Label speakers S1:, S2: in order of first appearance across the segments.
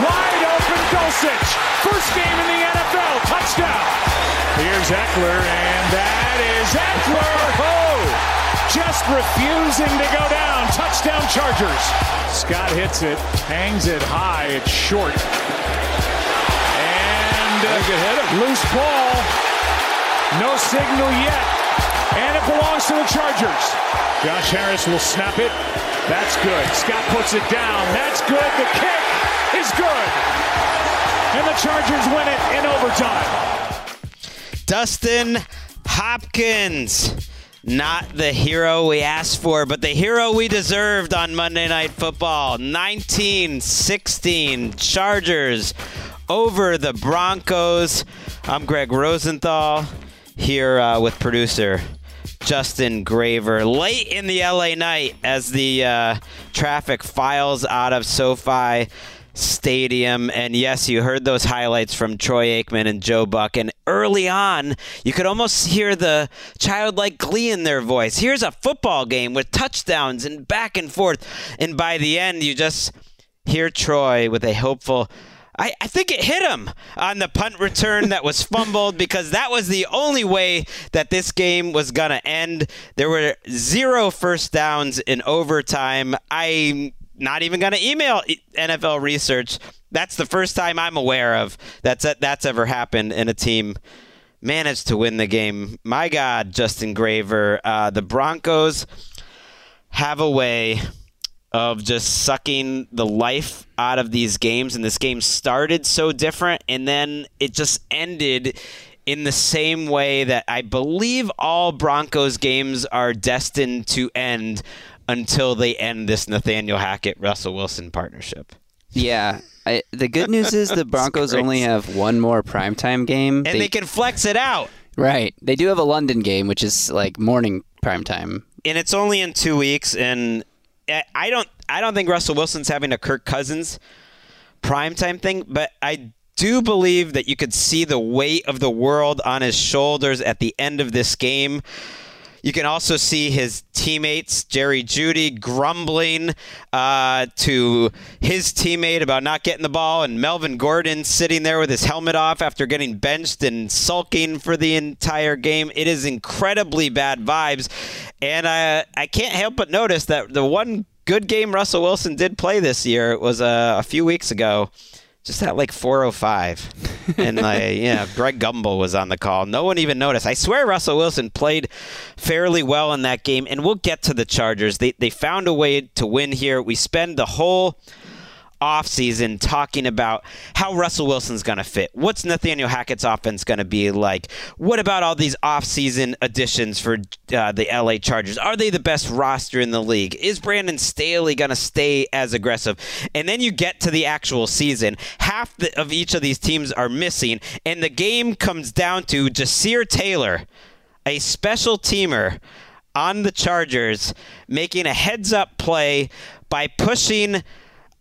S1: Wide open Dulcich. First game in the NFL. Touchdown. Here's Ekeler, and that is Ekeler. Oh, just refusing to go down. Touchdown Chargers. Scott hits it, hangs it high. It's short. And uh, loose ball. No signal yet. And it belongs to the Chargers. Josh Harris will snap it. That's good. Scott puts it down. That's good. The kick is good. And the Chargers win it in overtime.
S2: Dustin Hopkins. Not the hero we asked for, but the hero we deserved on Monday Night Football. 19 16 Chargers over the Broncos. I'm Gregg Rosenthal here uh, with producer Justin Graver. Late in the LA night as the uh, traffic files out of SoFi Stadium. And yes, you heard those highlights from Troy Aikman and Joe Buck. And early on, you could almost hear the childlike glee in their voice. Here's a football game with touchdowns and back and forth. And by the end, you just hear Troy with a hopeful. I, I think it hit him on the punt return that was fumbled because that was the only way that this game was going to end. There were zero first downs in overtime. I'm not even going to email NFL research. That's the first time I'm aware of that's that's ever happened in a team managed to win the game. My God, Justin Graver, uh, the Broncos have a way of just sucking the life out of these games. And this game started so different, and then it just ended in the same way that I believe all Broncos games are destined to end until they end this Nathaniel Hackett Russell Wilson partnership.
S3: Yeah. I, the good news is the Broncos only have one more primetime game.
S2: And they, they can flex it out.
S3: Right. They do have a London game, which is like morning primetime.
S2: And it's only in two weeks. And I don't I don't think Russell Wilson's having a Kirk Cousins primetime thing, but I do believe that you could see the weight of the world on his shoulders at the end of this game. You can also see his teammates, Jerry Jeudy, grumbling uh, to his teammate about not getting the ball, and Melvin Gordon sitting there with his helmet off after getting benched and sulking for the entire game. It is incredibly bad vibes. And I, I can't help but notice that the one good game Russell Wilson did play this year was uh, a few weeks ago just at like 405 and like yeah greg gumbel was on the call. No one even noticed. I swear russell wilson played fairly well in that game and we'll get to the chargers. They, they found a way to win here. We spend the whole offseason talking about how Russell Wilson's going to fit. What's Nathaniel Hackett's offense going to be like? What about all these offseason additions for uh, the LA Chargers? Are they the best roster in the league? Is Brandon Staley going to stay as aggressive? And then you get to the actual season. Half the, of each of these teams are missing, and the game comes down to Ja'Sir Taylor, a special teamer on the Chargers, making a heads up play by pushing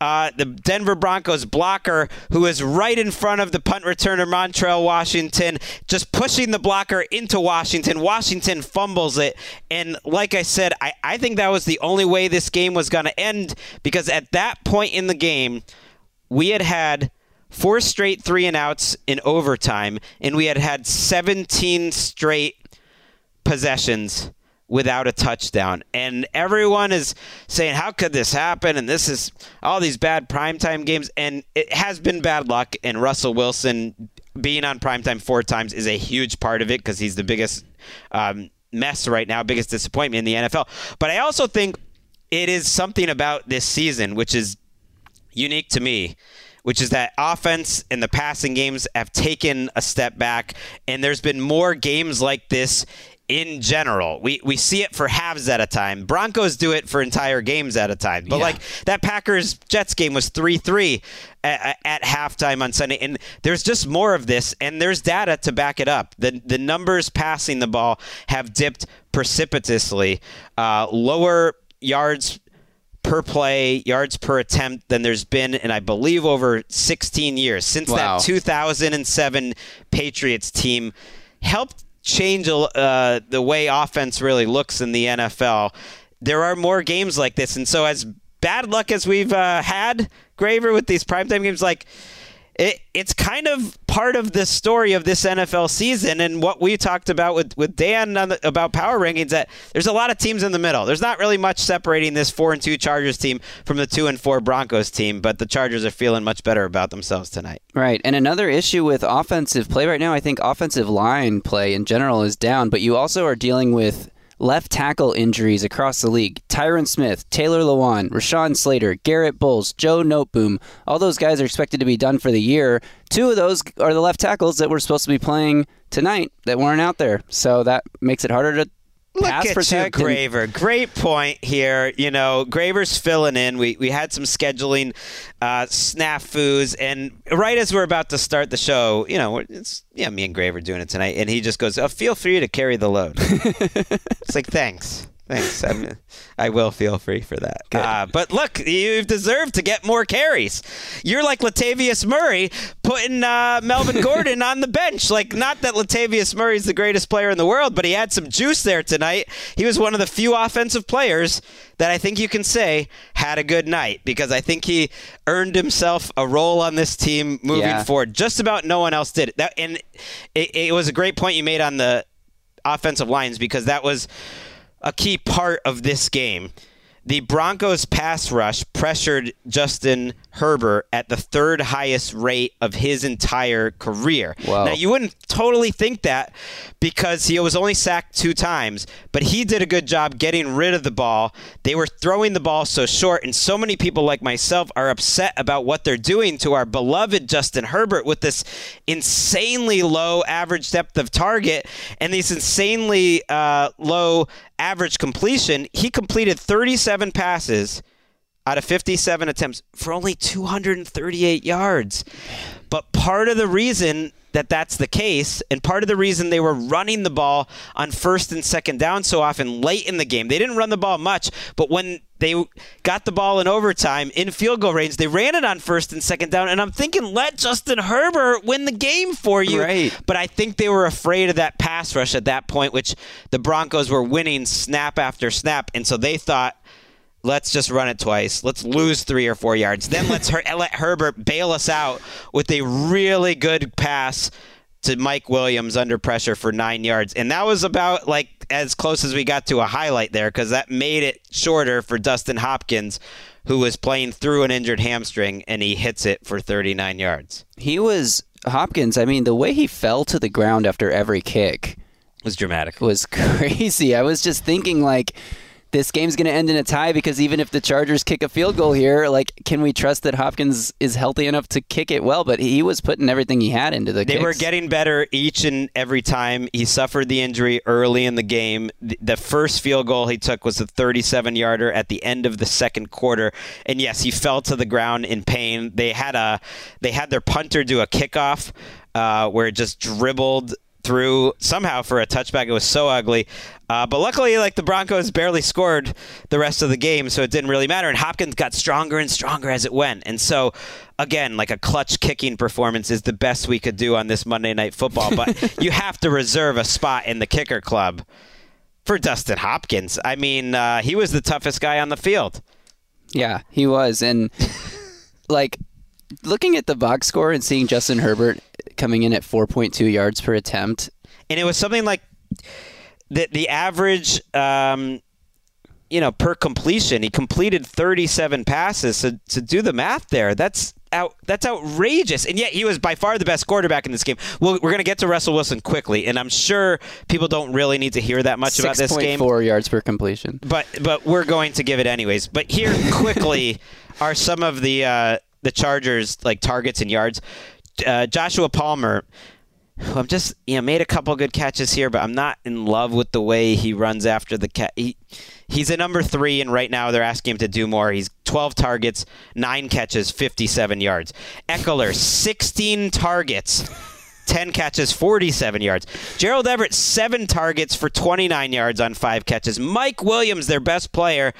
S2: uh, the Denver Broncos blocker, who is right in front of the punt returner Montrell Washington, just pushing the blocker into Washington. Washington fumbles it. And like I said, I, I think that was the only way this game was going to end because at that point in the game, we had had four straight three and outs in overtime, and we had had 17 straight possessions without a touchdown. And everyone is saying, How could this happen? And this is all these bad primetime games. And it has been bad luck. And Russell Wilson being on primetime four times is a huge part of it because he's the biggest um, mess right now, biggest disappointment in the NFL. But I also think it is something about this season, which is unique to me which is that offense and the passing games have taken a step back, and there's been more games like this in general. We we see it for halves at a time. Broncos do it for entire games at a time. But
S3: Yeah.
S2: like that Packers Jets game was 3-3 at, at halftime on Sunday and there's just more of this and there's data to back it up. The the numbers passing the ball have dipped precipitously. Uh, lower yards per play, yards per attempt than there's been in I believe over 16 years since
S3: Wow.
S2: that 2007 Patriots team helped change uh, the way offense really looks in the NFL. There are more games like this, and so as bad luck as we've uh, had, Graver, with these primetime games, like it, it's kind of part of the story of this NFL season and what we talked about with, with Dan the, about power rankings that there's a lot of teams in the middle. There's not really much separating this 4 and 2 Chargers team from the 2 and 4 Broncos team, but the Chargers are feeling much better about themselves tonight.
S3: Right. And another issue with offensive play right now, I think offensive line play in general is down, but you also are dealing with left tackle injuries across the league. Tyron Smith, Taylor Lewan, Rashawn Slater, Garett Bolles, Joe Noteboom, all those guys are expected to be done for the year. Two of those are the left tackles that were supposed to be playing tonight that weren't out there. So that makes it harder to
S2: Look
S3: pass
S2: at
S3: protect.
S2: you,
S3: and-
S2: Graver. Great point here. You know, Graver's filling in. We we had some scheduling uh, snafus, and right as we're about to start the show, you know, it's yeah, me and Graver doing it tonight, and he just goes, oh, "Feel free to carry the load." it's like thanks. Thanks. I'm, I will feel free for that. Uh, but look, you've deserved to get more carries. You're like Latavius Murray putting uh, Melvin Gordon on the bench. Like, not that Latavius Murray's the greatest player in the world, but he had some juice there tonight. He was one of the few offensive players that I think you can say had a good night because I think he earned himself a role on this team moving
S3: Yeah.
S2: forward. Just about no one else did. That and it, it was a great point you made on the offensive lines because that was a key part of this game. The Broncos pass rush pressured Justin Herbert at the third highest rate of his entire career.
S3: Wow.
S2: Now, you wouldn't totally think that because he was only sacked two times, but he did a good job getting rid of the ball. They were throwing the ball so short, and so many people like myself are upset about what they're doing to our beloved Justin Herbert with this insanely low average depth of target and these insanely uh, low average completion. He completed 37 passes out of 57 attempts for only 238 yards. But part of the reason that that's the case, and part of the reason they were running the ball on first and second down so often late in the game, they didn't run the ball much, but when they got the ball in overtime in field goal range, they ran it on first and second down. And I'm thinking, let Justin Herbert win the game for you.
S3: Right.
S2: But I think they were afraid of that pass rush at that point, which the Broncos were winning snap after snap. And so they thought, let's just run it twice. Let's lose three or four yards. Then let's her- let Herbert bail us out with a really good pass to Mike Williams under pressure for nine yards. And that was about like as close as we got to a highlight there because that made it shorter for Dustin Hopkins, who was playing through an injured hamstring, and he hits it for 39 yards.
S3: He was Hopkins. I mean, the way he fell to the ground after every kick
S2: was dramatic.
S3: was crazy. I was just thinking like this game's going to end in a tie because even if the Chargers kick a field goal here, like can we trust that Hopkins is healthy enough to kick it well? But he was putting everything he had into the game.
S2: They
S3: kicks.
S2: were getting better each and every time. He suffered the injury early in the game. The, first field goal he took was a 37 yarder at the end of the second quarter. And yes, he fell to the ground in pain. They had a they had their punter do a kickoff uh, where it just dribbled threw somehow for a touchback. It was so ugly. Uh, but luckily, like the Broncos barely scored the rest of the game, so it didn't really matter. And Hopkins got stronger and stronger as it went. And so, again, like a clutch kicking performance is the best we could do on this Monday Night Football. But you have to reserve a spot in the kicker club for Dustin Hopkins. I mean, uh, he was the toughest guy on the field.
S3: Yeah, he was. And like looking at the box score and seeing Justin Herbert coming in at 4.2 yards per attempt.
S2: And it was something like the the average um, you know, per completion, he completed 37 passes. So to do the math there, that's out, that's outrageous. And yet he was by far the best quarterback in this game. Well, we're going to get to Russell Wilson quickly, and I'm sure people don't really need to hear that much about this game.
S3: 6.4 yards per completion.
S2: But but we're going to give it anyways. But here quickly are some of the uh, the Chargers like targets and yards. Uh, Joshua Palmer I'm just you know made a couple good catches here, but I'm not in love with the way he runs after the cat. He, he's a number three, and right now they're asking him to do more. He's 12 targets, nine catches, 57 yards. Ekeler 16 targets. 10 catches, 47 yards. Gerald Everett, 7 targets for 29 yards on 5 catches. Mike Williams, their best player,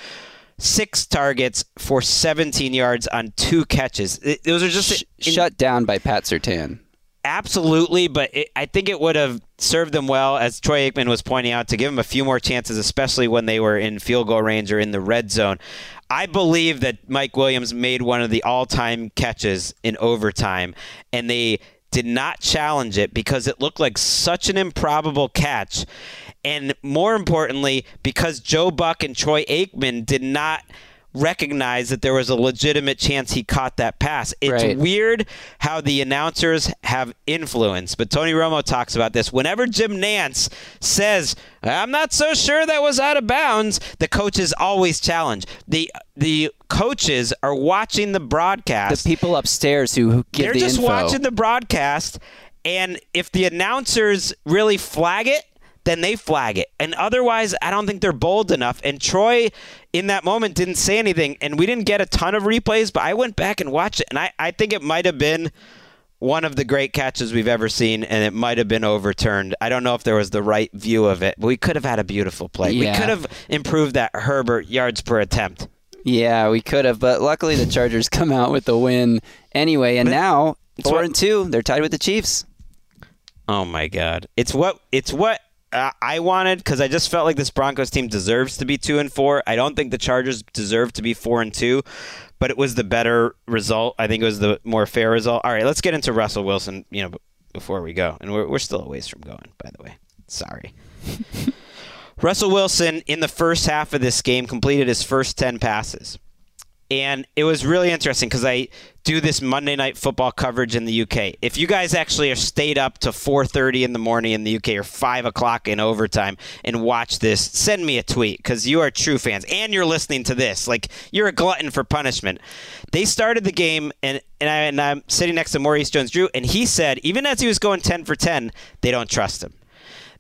S2: six targets for 17 yards on two catches. Those are just
S3: in, shut down by Pat Surtain.
S2: Absolutely, but it, I think it would have served them well, as Troy Aikman was pointing out, to give them a few more chances, especially when they were in field goal range or in the red zone. I believe that Mike Williams made one of the all time catches in overtime, and they did not challenge it because it looked like such an improbable catch. And more importantly, because Joe Buck and Troy Aikman did not recognize that there was a legitimate chance he caught that pass. It's right. weird how the announcers have influence, but Tony Romo talks about this. Whenever Jim Nantz says, "I'm not so sure that was out of bounds," the coaches always challenge. The the coaches are watching the broadcast.
S3: The people upstairs who give
S2: They're
S3: the
S2: just
S3: info.
S2: watching the broadcast and if the announcers really flag it, then they flag it. And otherwise, I don't think they're bold enough. And Troy, in that moment, didn't say anything. And we didn't get a ton of replays, but I went back and watched it. And I, I think it might have been one of the great catches we've ever seen, and it might have been overturned. I don't know if there was the right view of it, but we could have had a beautiful play. Yeah. We could have improved that Herbert yards per attempt.
S3: Yeah, we could have, but luckily the Chargers come out with the win anyway, and but now four and two, they're tied with the Chiefs.
S2: Oh my God! It's what it's what uh, I wanted because I just felt like this Broncos team deserves to be two and four. I don't think the Chargers deserve to be four and two, but it was the better result. I think it was the more fair result. All right, let's get into Russell Wilson. You know, before we go, and we're we're still a ways from going. By the way, sorry. Russell Wilson in the first half of this game completed his first ten passes. And it was really interesting because I do this Monday night football coverage in the UK. If you guys actually are stayed up to 4:30 in the morning in the UK or five o'clock in overtime and watch this, send me a tweet because you are true fans and you're listening to this. Like you're a glutton for punishment. They started the game and and, I, and I'm sitting next to Maurice Jones-Drew and he said even as he was going 10 for 10, they don't trust him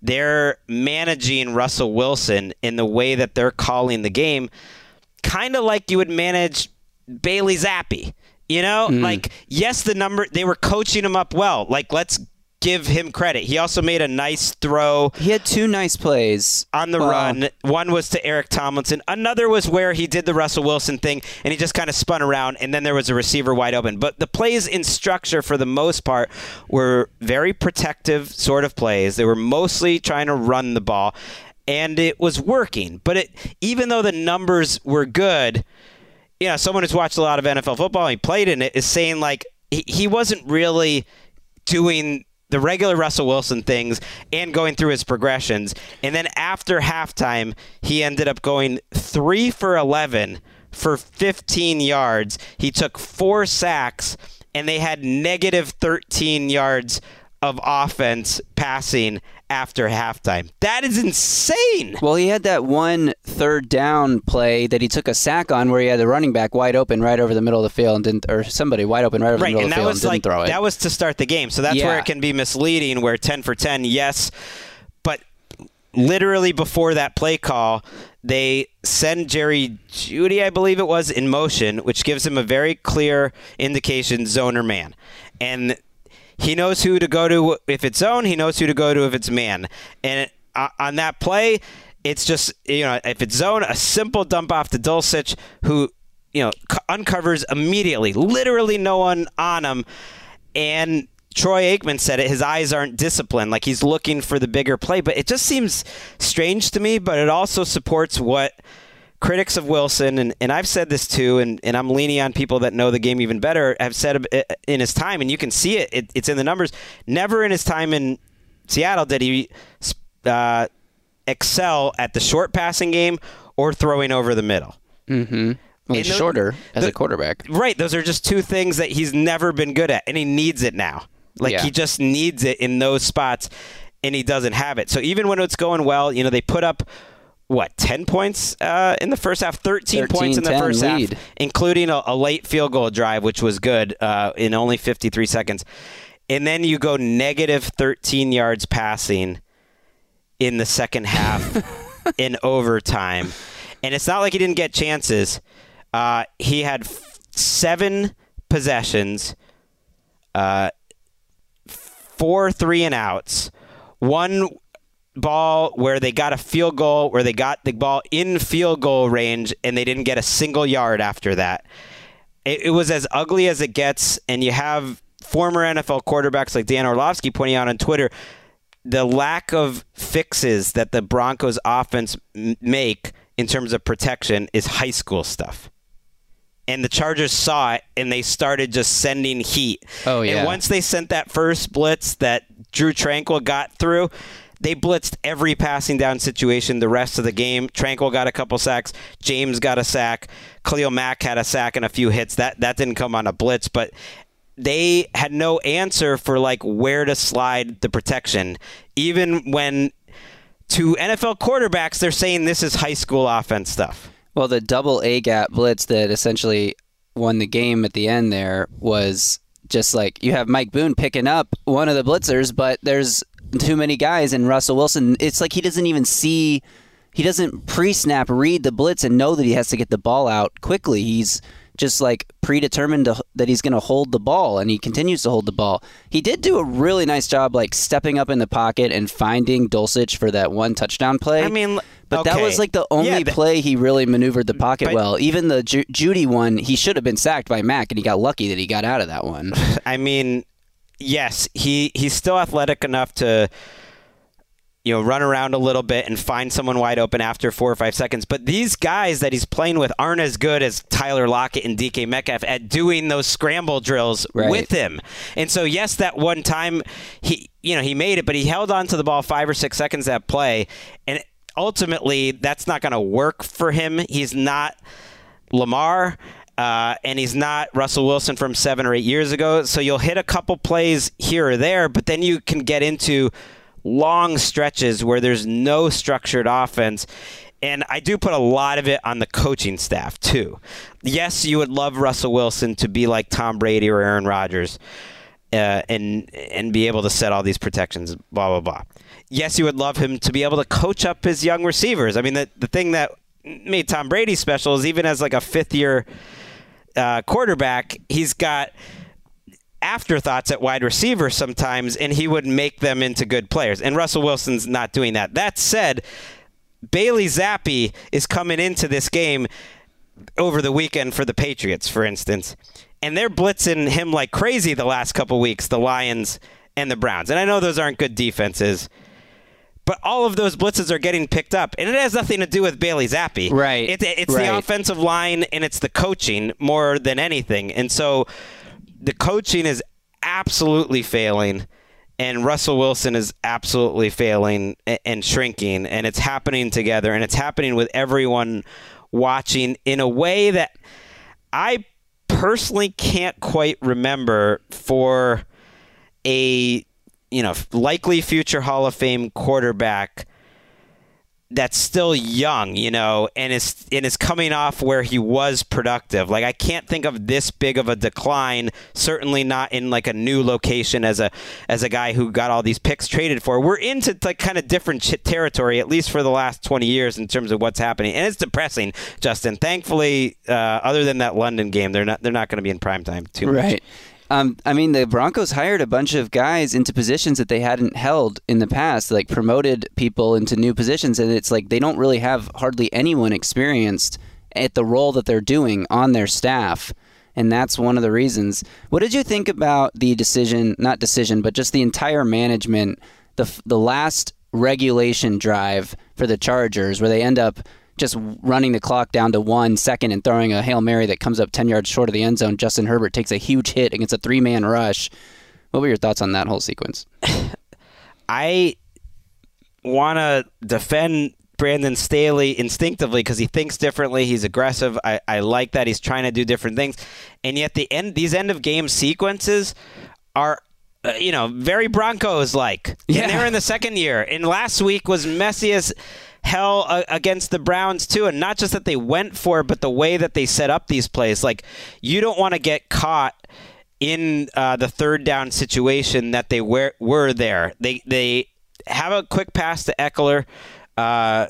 S2: they're managing Russell Wilson in the way that they're calling the game kind of like you would manage Bailey Zappe. You know, mm. like yes, the number they were coaching him up well. Like let's give him credit. He also made a nice throw.
S3: He had two nice plays
S2: on the run. One was to Eric Tomlinson. Another was where he did the Russell Wilson thing and he just kind of spun around and then there was a receiver wide open. But the plays in structure for the most part were very protective sort of plays. They were mostly trying to run the ball and it was working. But it, even though the numbers were good, you know, someone who's watched a lot of NFL football and he played in it is saying like he, he wasn't really doing the regular Russell Wilson things and going through his progressions. And then after halftime, he ended up going three for 11 for 15 yards. He took four sacks, and they had negative 13 yards of offense passing after halftime. That is insane.
S3: Well, he had that one third down play that he took a sack on where he had the running back wide open right over the middle of the field and didn't or somebody wide open right over right, the middle of the field and didn't
S2: like,
S3: throw it.
S2: That was to start the game. So that's yeah. where it can be misleading where 10 for 10, yes, but literally before that play call, they send Jerry Jeudy, I believe it was, in motion, which gives him a very clear indication zoner man. And He knows who to go to if it's zone. He knows who to go to if it's man. And uh, on that play, it's just you know if it's zone, a simple dump off to Dulcich, who you know uncovers immediately, literally no one on him, and Troy Aikman said it. His eyes aren't disciplined, like he's looking for the bigger play. But it just seems strange to me. But it also supports what critics of Wilson, and, and I've said this too, and, and I'm leaning on people that know the game even better, have said in his time, and you can see it, it it's in the numbers. Never in his time in Seattle did he uh, excel at the short passing game or throwing over the middle.
S3: Mm-hmm. Well, he's shorter as
S2: the,
S3: a quarterback.
S2: Right. Those are just two things that he's never been good at, and he needs it now. Like yeah. he just needs it in those spots, and he doesn't have it. So even when it's going well, you know, they put up what 10 points uh, in the first half? 13, 13 points in the first lead. half including a, a, late field goal drive which was good uh, in only 53 seconds. And then you go negative 13 yards passing in the second half in overtime. And it's not like he didn't get chances. Uh, he had f- seven possessions uh, four three and outs one ball where they got a field goal, where they got the ball in field goal range, and they didn't get a single yard after that. It, it was as ugly as it gets, and you have former NFL quarterbacks like Dan Orlovsky pointing out on Twitter the lack of fixes that the Broncos offense make in terms of protection is high school stuff. And the Chargers saw it and they started just sending heat.
S3: Oh yeah.
S2: And once they sent that first blitz that Drue Tranquill got through, they blitzed every passing down situation the rest of the game. Tranquill got a couple sacks. James got a sack. Khalil Mack had a sack and a few hits. That that didn't come on a blitz, but they had no answer for like where to slide the protection. Even when to NFL quarterbacks, they're saying this is high school offense stuff.
S3: Well, the double A gap blitz that essentially won the game at the end there was just like you have Mike Boone picking up one of the blitzers, but there's too many guys, and Russell Wilson, it's like he doesn't even see, he doesn't pre snap read the blitz and know that he has to get the ball out quickly. He's just like predetermined to, that he's going to hold the ball, and he continues to hold the ball. He did do a really nice job, like stepping up in the pocket and finding Dulcich for that one touchdown play.
S2: I mean,
S3: but
S2: okay.
S3: that was like the only yeah, play he really maneuvered the pocket but, well. Even the Ju- Jeudy one, he should have been sacked by Mack, and he got lucky that he got out of that one.
S2: I mean, yes, he he's still athletic enough to you know, run around a little bit and find someone wide open after four or five seconds. But these guys that he's playing with aren't as good as Tyler Lockett and DK Metcalf at doing those scramble drills right. with him. And so, yes, that one time he, you know, he made it, but he held on to the ball five or six seconds that play, and ultimately, that's not going to work for him. He's not Lamar. Uh, and he's not Russell Wilson from seven or eight years ago. So you'll hit a couple plays here or there, but then you can get into long stretches where there's no structured offense. And I do put a lot of it on the coaching staff, too. Yes, you would love Russell Wilson to be like Tom Brady or Aaron Rodgers uh, and, and be able to set all these protections, blah, blah, blah. Yes, you would love him to be able to coach up his young receivers. I mean, the, the thing that made Tom Brady special is even as like a fifth year uh, quarterback, he's got afterthoughts at wide receiver sometimes, and he would make them into good players. And Russell Wilson's not doing that. That said, Bailey Zappe is coming into this game over the weekend for the Patriots, for instance, and they're blitzing him like crazy the last couple weeks, the Lions and the Browns. And I know those aren't good defenses. But all of those blitzes are getting picked up, and it has nothing to do with Bailey Zappe.
S3: Right.
S2: It, it's
S3: right.
S2: the offensive line and it's the coaching more than anything. And so the coaching is absolutely failing and Russell Wilson is absolutely failing and shrinking, and it's happening together, and it's happening with everyone watching in a way that I personally can't quite remember for a you know likely future Hall of Fame quarterback that's still young, you know, and is and is coming off where he was productive. Like I can't think of this big of a decline. Certainly not in like a new location as a as a guy who got all these picks traded for. We're into like kind of different territory, at least for the last twenty years in terms of what's happening, and it's depressing. Justin, thankfully, uh, other than that London game, they're not they're not going to be in prime time too much.
S3: Right. Um, I mean, the Broncos hired a bunch of guys into positions that they hadn't held in the past, like promoted people into new positions, and it's like they don't really have hardly anyone experienced at the role that they're doing on their staff. And that's one of the reasons. What did you think about the decision, not decision, but just the entire management, the, the last regulation drive for the Chargers, where they end up just running the clock down to one second and throwing a Hail Mary that comes up 10 yards short of the end zone. Justin Herbert takes a huge hit against a three man rush. What were your thoughts on that whole sequence?
S2: I want to defend Brandon Staley instinctively because he thinks differently. He's aggressive. I, I like that. He's trying to do different things. And yet, the end these end of game sequences are uh, you know, very Broncos like.
S3: Yeah.
S2: And they're in the second year. And last week was messy as hell uh, against the Browns too. And not just that they went for it, but the way that they set up these plays. Like you don't want to get caught in uh, the third down situation that they were were there. They they have a quick pass to Ekeler uh,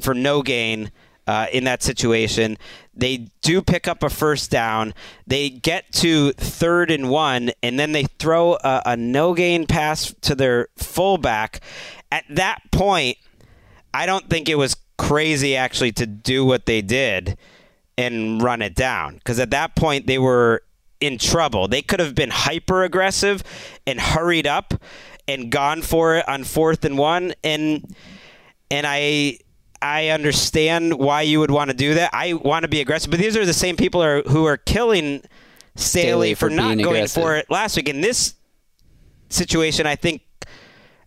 S2: for no gain. Uh, in that situation. They do pick up a first down. They get to third and one, and then they throw a, a no gain pass to their fullback. At that point, I don't think it was crazy actually to do what they did and run it down because at that point they were in trouble. They could have been hyper aggressive and hurried up and gone for it on fourth and one and and I I understand why you would want to do that. I want to be aggressive, but these are the same people are, who are killing Staley,
S3: Staley
S2: for,
S3: for
S2: not going
S3: aggressive.
S2: for it last week. In this situation, I think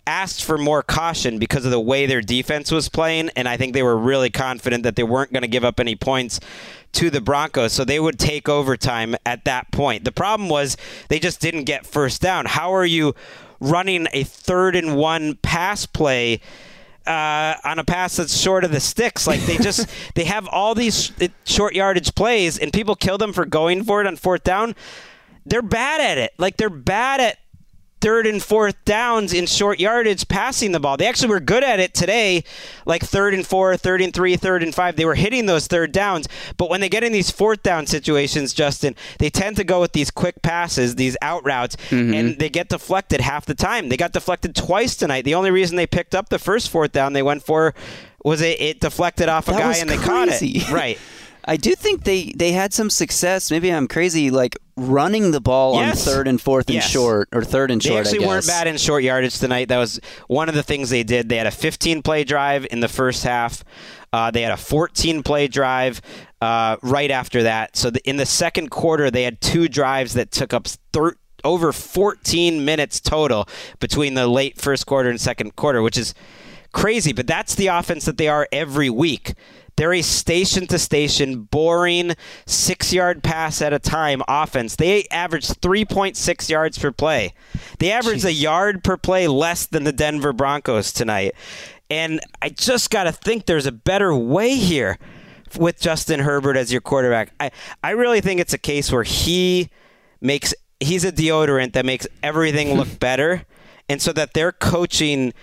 S2: asked for more caution because of the way their defense was playing, and I think they were really confident that they weren't going to give up any points to the Broncos, so they would take overtime at that point. The problem was they just didn't get first down. How are you running a third and one pass play? Uh, on a pass that's short of the sticks. Like they just they have all these short yardage plays, and people kill them for going for it on fourth down. They're bad at it. Like they're bad at third and fourth downs in short yardage passing the ball. They actually were good at it today, like third and four, third and three, third and five. They were hitting those third downs. But when they get in these fourth down situations, Justin, they tend to go with these quick passes, these out routes, mm-hmm. and they get deflected half the time. They got deflected twice tonight. The only reason they picked up the first fourth down they went for was it, it deflected off a
S3: That
S2: guy and they caught it. Right.
S3: I do think they, they had some success. Maybe I'm crazy, like running the ball
S2: Yes.
S3: on third and fourth and
S2: Yes.
S3: short, or third and
S2: They
S3: short.
S2: actually
S3: I
S2: weren't bad in short yardage tonight. That was one of the things they did. They had a 15 play drive in the first half. Uh, they had a 14 play drive uh, right after that. So the, in the second quarter, they had two drives that took up thir- over 14 minutes total between the late first quarter and second quarter, which is crazy. But that's the offense that they are every week. They're a station to station, boring, six yard pass at a time offense. They average 3.6 yards per play. They average a yard per play less than the Denver Broncos tonight. And I just got to think there's a better way here with Justin Herbert as your quarterback. I, I really think it's a case where he makes he's a deodorant that makes everything look better. And so that their coaching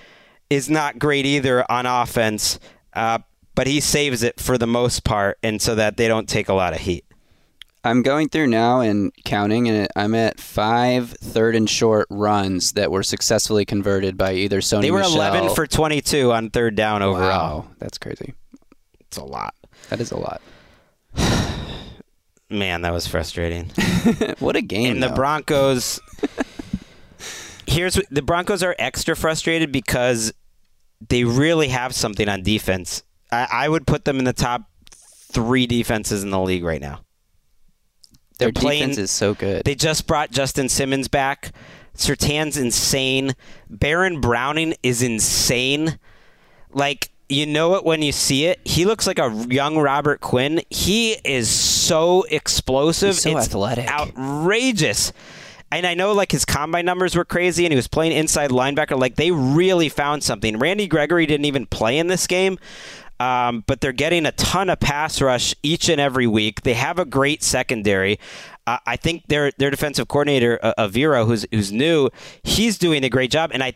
S2: is not great either on offense. Uh, but he saves it for the most part, and so that they don't take a lot of heat.
S3: I'm going through now and counting, and I'm at five third and short runs that were successfully converted by either Sony.
S2: They were
S3: Michel-
S2: 11 for 22 on third down overall.
S3: Wow, that's crazy.
S2: It's a lot.
S3: That is a lot.
S2: Man, that was frustrating.
S3: What a game!
S2: and the. Broncos. here's the Broncos are extra frustrated because they really have something on defense. I, I would put them in the top three defenses in the league right now.
S3: Their
S2: they're playing-
S3: defense is so good.
S2: They just brought Justin Simmons back. Surtain's insane. Baron Browning is insane. Like you know it when you see it. He looks like a young Robert Quinn. He is so explosive.
S3: He's so
S2: it's
S3: athletic.
S2: outrageous. And I know like his combine numbers were crazy and he was playing inside linebacker. Like they really found something. Randy Gregory didn't even play in this game. Um, but they're getting a ton of pass rush each and every week. They have a great secondary. Uh, I think their their defensive coordinator uh, Evero, who's who's new, he's doing a great job, and I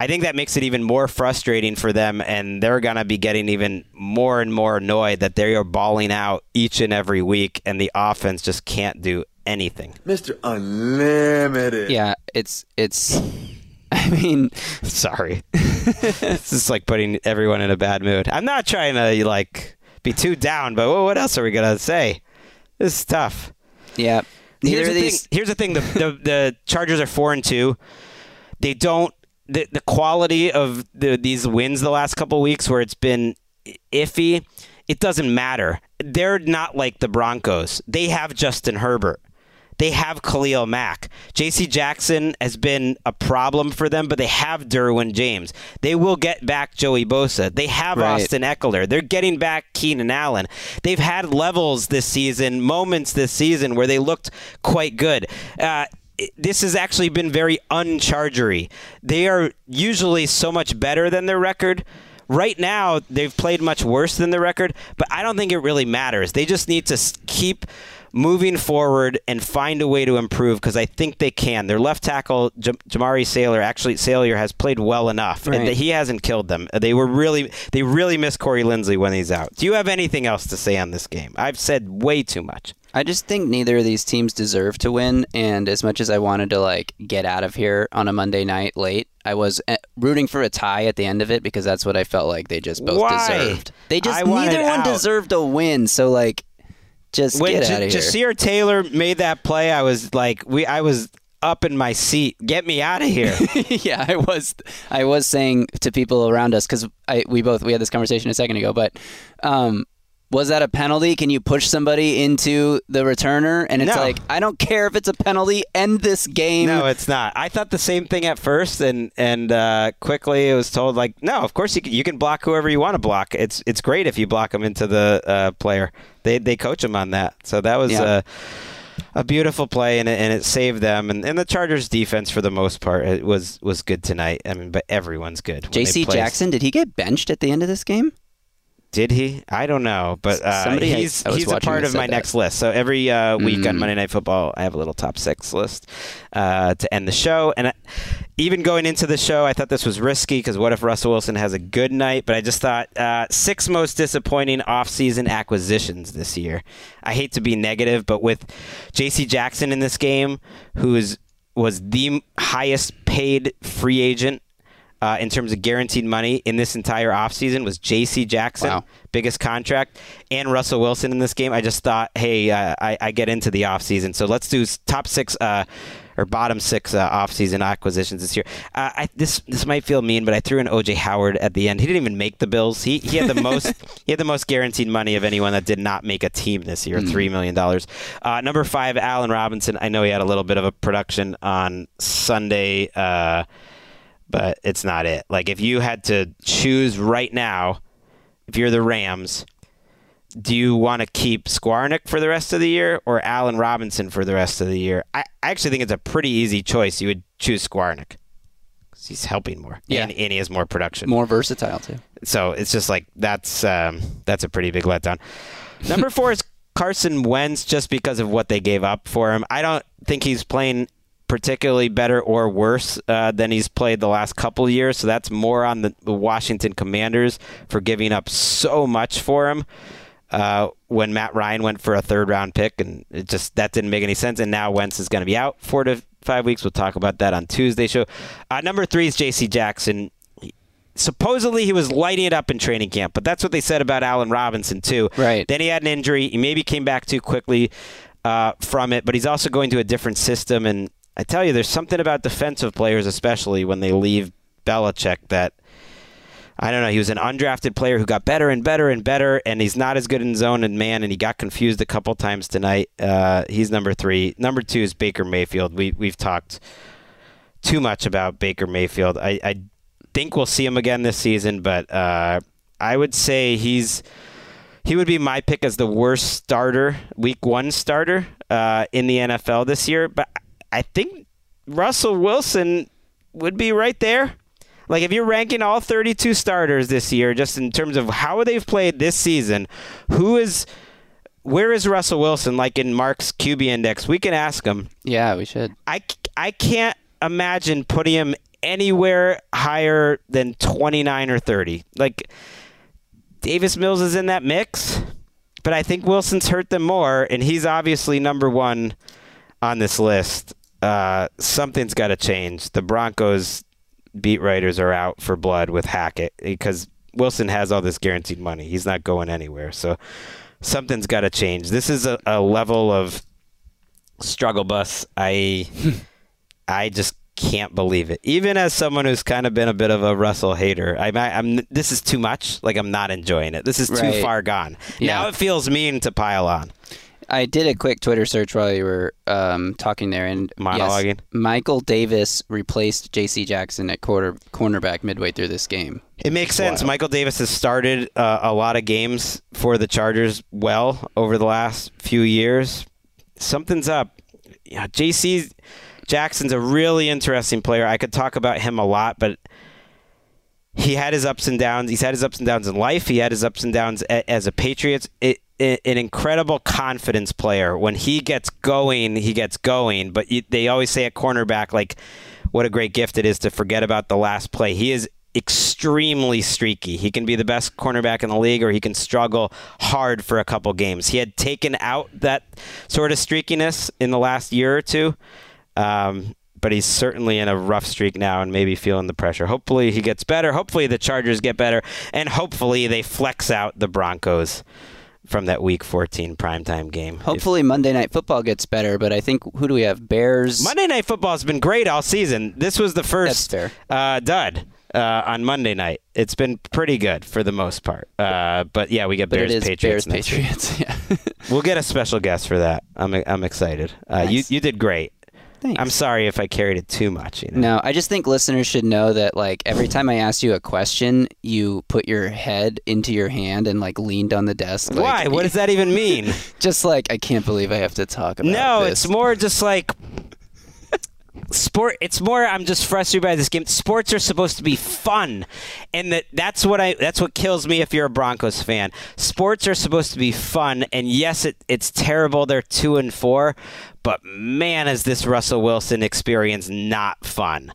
S2: I think that makes it even more frustrating for them, and they're gonna be getting even more and more annoyed that they are balling out each and every week, and the offense just can't do anything.
S4: Mr. Unlimited.
S3: Yeah, it's it's. I mean,
S2: Sorry. this is like putting everyone in a bad mood. I'm not trying to like be too down, but what else are we gonna say? This is tough.
S3: yeah.
S2: Here's the
S3: these.
S2: thing. Here's the thing. The, the the Chargers are four and two. They don't. The, the quality of the, these wins the last couple weeks, where it's been iffy, it doesn't matter. They're not like the Broncos. They have Justin Herbert. They have Khalil Mack. J.C. Jackson has been a problem for them, but they have Derwin James. They will get back Joey Bosa. They have
S3: Right.
S2: Austin Ekeler. They're getting back Keenan Allen. They've had levels this season, moments this season where they looked quite good. Uh, this has actually been very unchargery. They are usually so much better than their record. Right now, they've played much worse than the record, but I don't think it really matters. They just need to keep moving forward and find a way to improve because I think they can. Their left tackle, J- Jamaree Salyer, actually Salyer has played well enough,
S3: Right.
S2: and that he hasn't killed them. They were really, they really miss Corey Linsley when he's out. Do you have anything else to say on this game? I've said way too much.
S3: I just think neither of these teams deserve to win. And as much as I wanted to like get out of here on a Monday night late, I was eh, rooting for a tie at the end of it because that's what I felt like they just both
S2: Why?
S3: deserved. They just
S2: I
S3: neither one
S2: out.
S3: deserved a win. So like, just
S2: when
S3: get
S2: J-
S3: out of here.
S2: Ja'Sir Taylor made that play, I was like, we, I was up in my seat. Get me out of here.
S3: yeah, I was. I was saying to people around us because I we both we had this conversation a second ago. But um, was that a penalty? Can you push somebody into the returner? And it's
S2: No.
S3: like I don't care if it's a penalty. End this game.
S2: no, it's not. I thought the same thing at first, and and uh, quickly it was told like, no, of course you can, you can block whoever you want to block. It's it's great if you block them into the uh, player. They they coach them on that. So that was.
S3: Yeah.
S2: Uh, a beautiful play and it, and it saved them and, and the Chargers defense for the most part it was was good tonight. I mean, but everyone's good.
S3: J.C. Jackson did he get benched at the end of this game?
S2: Did he? I don't know, but uh,
S3: Somebody
S2: he's
S3: I
S2: he's a part of my
S3: that.
S2: next list. So every uh, week on
S3: Mm.
S2: Monday Night Football, I have a little top six list uh, to end the show. And I, even going into the show, I thought this was risky because what if Russell Wilson has a good night? But I just thought uh, six most disappointing offseason acquisitions this year. I hate to be negative, but with J.C. Jackson in this game, who is was the highest paid free agent uh, in terms of guaranteed money in this entire offseason was J.C. Jackson,
S3: Wow.
S2: biggest contract, and Russell Wilson in this game. I just thought, hey, uh, I, I get into the offseason. So let's do top six uh, or bottom six uh, offseason acquisitions this year. Uh, I, this this might feel mean, but I threw in O.J. Howard at the end. He didn't even make the Bills. He, he had the most he had the most guaranteed money of anyone that did not make a team this year, $3 million. Uh, number five, Allen Robinson. I know he had a little bit of a production on Sunday. But it's not it. Like if you had to choose right now, if you're the Rams, do you want to keep Skowronek for the rest of the year or Allen Robinson for the rest of the year? I, I actually think it's a pretty easy choice. You would choose Skowronek 'Cause he's helping more,
S3: Yeah.
S2: and, and he has more production.
S3: More versatile too.
S2: So it's just like that's um, that's a pretty big letdown. Number four is Carson Wentz, just because of what they gave up for him. I don't think he's playing particularly better or worse uh, than he's played the last couple of years. So that's more on the, the Washington Commanders for giving up so much for him. Uh, when Matt Ryan went for a third round pick, and it just that didn't make any sense. And now Wentz is going to be out four to five weeks. We'll talk about that on Tuesday show. Uh, number three is J.C. Jackson supposedly he was lighting it up in training camp, but that's what they said about Allen Robinson too.
S3: Right.
S2: Then he had an injury. He maybe came back too quickly uh, from it, but he's also going to a different system. And I tell you, there's something about defensive players, especially when they leave Belichick, that I don't know. He was an undrafted player who got better and better and better, and he's not as good in zone and man. And he got confused a couple times tonight. Uh, he's number three. Number two is Baker Mayfield. We we've talked too much about Baker Mayfield. I, I think we'll see him again this season, but uh, I would say he's he would be my pick as the worst starter, week one starter uh, in the NFL this year. But I think Russell Wilson would be right there. Like if you're ranking all 32 starters this year, just in terms of how they've played this season, who is where is Russell Wilson? Like in Marc's QB index, we can ask him.
S3: Yeah, we should.
S2: I, I can't imagine putting him anywhere higher than 29 or 30. Like Davis Mills is in that mix, but I think Wilson's hurt them more, and he's obviously number one on this list, uh, something's got to change. The Broncos beat writers are out for blood with Hackett because Wilson has all this guaranteed money. He's not going anywhere. So something's got to change. This is a, a level of struggle bus. I I just can't believe it. Even as someone who's kind of been a bit of a Russell hater, I, am this is too much. Like I'm not enjoying it. This is too right. far gone. Yeah. Now it feels mean to pile on.
S3: I did a quick Twitter search while you were um, talking there, and
S2: monologuing. Yes,
S3: Michael Davis replaced J.C. Jackson at quarter cornerback midway through this game.
S2: It makes sense. Wild. Michael Davis has started uh, a lot of games for the Chargers well over the last few years. Something's up. Yeah, J.C. Jackson's a really interesting player. I could talk about him a lot, but he had his ups and downs. He's had his ups and downs in life. He had his ups and downs as a Patriots. It, an incredible confidence player. When he gets going, he gets going. But they always say at cornerback, like, what a great gift it is to forget about the last play. He is extremely streaky. He can be the best cornerback in the league, or he can struggle hard for a couple games. He had taken out that sort of streakiness in the last year or two. Um, but he's certainly in a rough streak now and maybe feeling the pressure. Hopefully he gets better. Hopefully the Chargers get better. And hopefully they flex out the Broncos from that Week 14 primetime game.
S3: Hopefully, if, Monday Night Football gets better, but I think who do we have? Bears.
S2: Monday Night Football has been great all season. This was the first uh, dud uh, on Monday night. It's been pretty good for the most part. Uh, but yeah, we get Bears Patriots.
S3: Bears Patriots. Yeah.
S2: we'll get a special guest for that. I'm I'm excited. Uh, nice. You you did great.
S3: Thanks.
S2: I'm sorry if I carried it too much. You know?
S3: No, I just think listeners should know that like every time I ask you a question, you put your head into your hand and like leaned on the desk.
S2: Like, Why? What does that even mean?
S3: just like I can't believe I have to talk about. This.
S2: No,
S3: this.
S2: it's more just like sport it's more i'm just frustrated by this game sports are supposed to be fun and that that's what i that's what kills me if you're a broncos fan sports are supposed to be fun and yes it, it's terrible they're two and four but man is this russell wilson experience not fun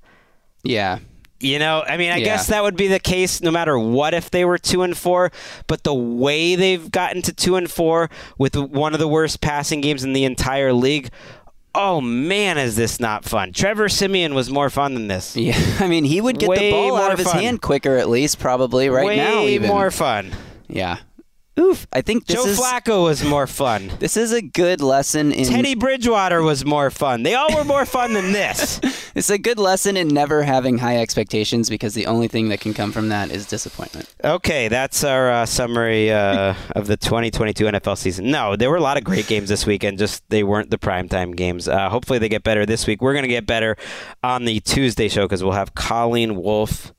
S3: yeah
S2: you know, I mean, I yeah. guess that would be the case no matter what if they were two and four. But the way they've gotten to two and four with one of the worst passing games in the entire league, oh man, is this not fun? Trevor Siemian was more fun than this.
S3: Yeah, I mean, he would get Way the ball out of his hand quicker, at least, probably right
S2: Way
S3: now. Even
S2: more fun.
S3: Yeah. Oof. I think
S2: Joe
S3: is,
S2: Flacco was more fun.
S3: This is a good lesson in
S2: Teddy Bridgewater was more fun. They all were more fun than this.
S3: it's a good lesson in never having high expectations because the only thing that can come from that is disappointment.
S2: Okay, that's our uh, summary uh, of the 2022 NFL season. No, there were a lot of great games this weekend. Just they weren't the primetime games. Uh, hopefully they get better this week. We're going to get better on the Tuesday show because we'll have Colleen Wolfe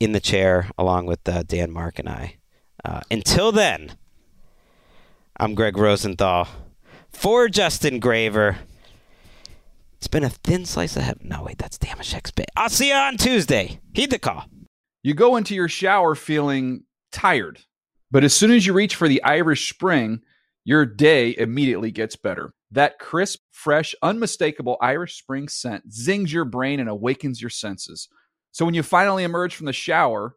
S2: in the chair along with uh, Dan Mark and I. Uh, until then, I'm Gregg Rosenthal. For Justin Graver, it's been a thin slice of heaven. No, wait, that's Damashek's bit. I'll see you on Tuesday. Heed the call.
S5: You go into your shower feeling tired, but as soon as you reach for the Irish Spring, your day immediately gets better. That crisp, fresh, unmistakable Irish Spring scent zings your brain and awakens your senses. So when you finally emerge from the shower,